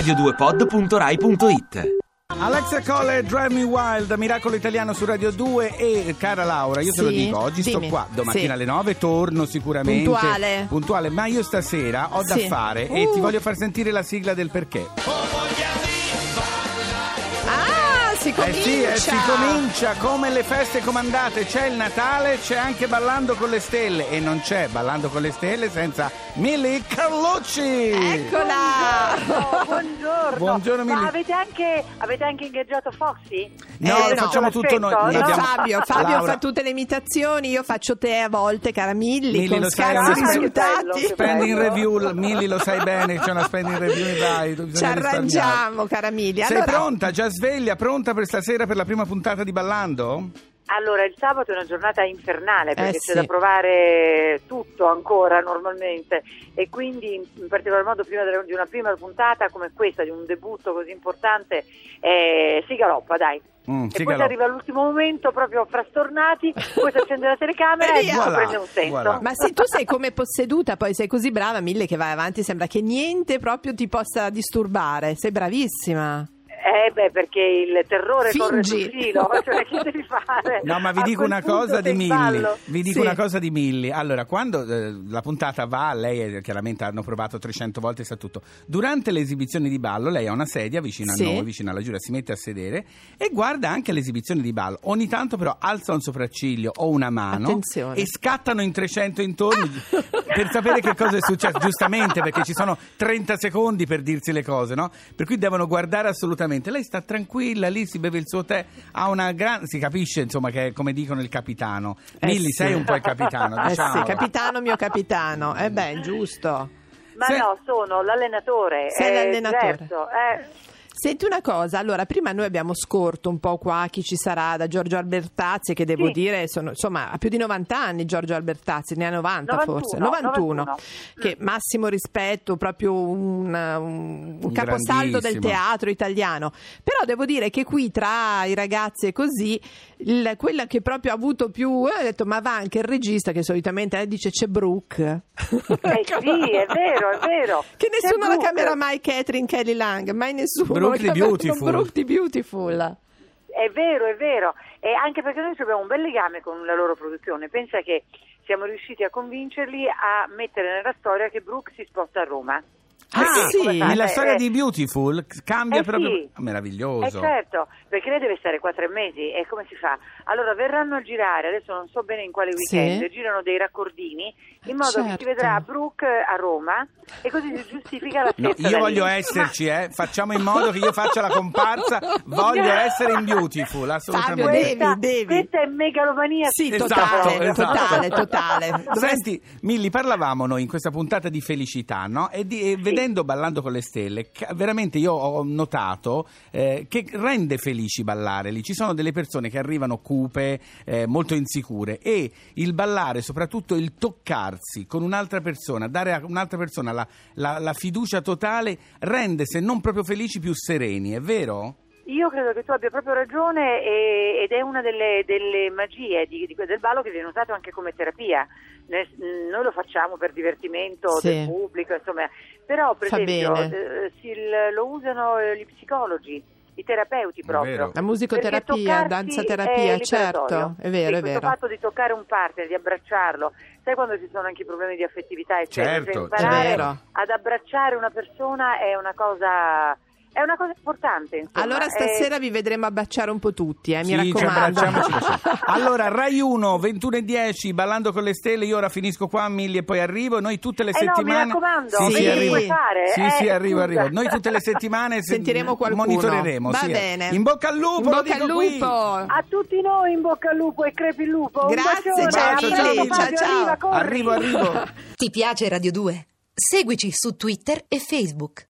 radio2pod.rai.it Alexa Cole, Drive Me Wild, Miracolo Italiano su Radio 2 e cara Laura, io te lo dico, oggi sto dimmi. qua, domattina Sì. alle 9 torno sicuramente. Puntuale. Puntuale, ma io stasera ho da Sì. fare e Uh. ti voglio far sentire la sigla del perché. Ah, si Eh comincia! sì, eh, si comincia come le feste comandate, c'è il Natale, c'è anche Ballando con le Stelle e non c'è Ballando con le Stelle senza Milly Carlucci. Eccola! Buongiorno. Buongiorno, Mili. Ma avete anche, avete anche ingaggiato Foxy? No, Eh, lo no. facciamo tutto noi. Noi no? abbiamo- Fabio, Fabio Laura, fa tutte le imitazioni, io faccio te a volte, cara Milli, Milli, con scarsi risultati. Spending review, Milly lo sai bene, c'è una spending review, dai, Ci arrangiamo, cara Milli. Sei Allora, pronta? Già sveglia? Pronta per stasera per la prima puntata di Ballando? Allora, il sabato è una giornata infernale perché Eh, c'è sì. da provare tutto ancora normalmente e quindi in particolar modo prima di una prima puntata come questa, di un debutto così importante, eh, si galoppa, dai. Mm, e poi galoppa. arriva all'ultimo momento proprio frastornati, poi si accende la telecamera E e Voilà, prende un senso. voilà. Ma se tu sei come posseduta, poi sei così brava, Mille, che vai avanti, sembra che niente proprio ti possa disturbare. Sei bravissima. Eh beh, perché il terrore corre Fingi. sul filo, cioè che devi fare? No, ma vi A dico una cosa di Milli. Vi dico Sì. una cosa di Milli. Allora, quando eh, la puntata va, lei chiaramente hanno provato 300 volte sa tutto. Durante le esibizioni di ballo, lei ha una sedia vicino a Sì. noi, vicino alla Giulia, si mette a sedere e guarda anche le esibizioni di ballo. Ogni tanto però alza un sopracciglio o una mano Attenzione. e scattano in 300 intorno per sapere che cosa è successo, giustamente perché ci sono 30 secondi per dirsi le cose, no? Per cui devono guardare assolutamente. Lei sta tranquilla lì, si beve il suo tè, ha una gran si capisce insomma che è come dicono il capitano. Eh Milli, sì. sei un po' il capitano, Eh diciamo. sì, capitano mio capitano. Eh beh, giusto. Ma Se- no, sono l'allenatore. Sei è l'allenatore. diverso, eh. Senti una cosa, allora prima noi abbiamo scorto un po' qua chi ci sarà da Giorgio Albertazzi che devo Sì. dire sono, insomma ha più di 90 anni Giorgio Albertazzi, ne ha 90 91, forse, 91, 91. che massimo rispetto, proprio un, un- un caposaldo del teatro italiano, però devo dire che qui tra i ragazzi e così il- quella che proprio ha avuto più, eh, ho detto ma va anche il regista che solitamente eh, dice c'è Brooke. Eh sì, è vero, è vero. Che nessuno la chiamerà mai Catherine Kelly Lang, mai nessuno. Brooke the chiamerà Beautiful. Brooke the Beautiful. È vero, è vero. E anche perché noi abbiamo un bel legame con la loro produzione. Pensa che siamo riusciti a convincerli a mettere nella storia che Brooke si sposta a Roma. Ah, Perché, sì? Nella storia Eh, di Beautiful cambia eh proprio sì. meraviglioso. Eh certo, perché lei deve stare quattro mesi e come si fa? Allora verranno a girare, adesso non so bene in quale Sì. weekend, girano dei raccordini in modo che Certo. si vedrà Brooke a Roma e così si giustifica la No, festa io da voglio lì. esserci, eh. facciamo in modo che io faccia la comparsa, voglio essere in Beautiful, Fabio, assolutamente. devi, questa, devi. questa è megalomania Sì, Esatto, totale, esatto. totale, totale. Senti, Milli, parlavamo noi in questa puntata di felicità, no? E, di- e vedendo Ballando con le Stelle, veramente io ho notato eh, che rende felici ballare lì. Ci sono delle persone che arrivano cupe, eh, molto insicure e il ballare, soprattutto il toccarsi con un'altra persona, dare a un'altra persona la, la- la fiducia totale, rende, se non proprio felici, più sereni, è vero? Io credo che tu abbia proprio ragione e- ed è una delle, delle magie di- di- del ballo che viene usato anche come terapia. Ne- noi lo facciamo per divertimento Sì. del pubblico, insomma, però per Fa esempio eh, si- lo usano eh, gli psicologi, i terapeuti proprio. La musicoterapia, danzaterapia, è certo, è vero, Sì, è questo vero. fatto di toccare un partner, di abbracciarlo, sai quando ci sono anche i problemi di affettività eccetera, Certo, cioè imparare è vero. ad abbracciare una persona è una cosa è una cosa importante insomma. Allora È- stasera vi vedremo abbracciare un po' tutti, eh, mi Sì, raccomando. Allora, Rai 1, 21 e 10, ballando con le stelle. Io ora finisco qua, Milli, e poi arrivo. Noi tutte le Eh no, mi settimane. raccomando, sì, sì, che arrivo. fare, Sì, eh, sì, arrivo, arrivo. Noi tutte le settimane se- Sentiremo qualcuno. Monitoreremo. Va sì. bene. In bocca al lupo, In bocca dico al qui. lupo. a tutti noi in bocca al lupo e crepi il lupo Un Grazie, bacione, ciao, a Fabio, ciao, ciao. arriva, corri. Arrivo, arrivo. Ti piace Radio 2? Seguici su Twitter e Facebook.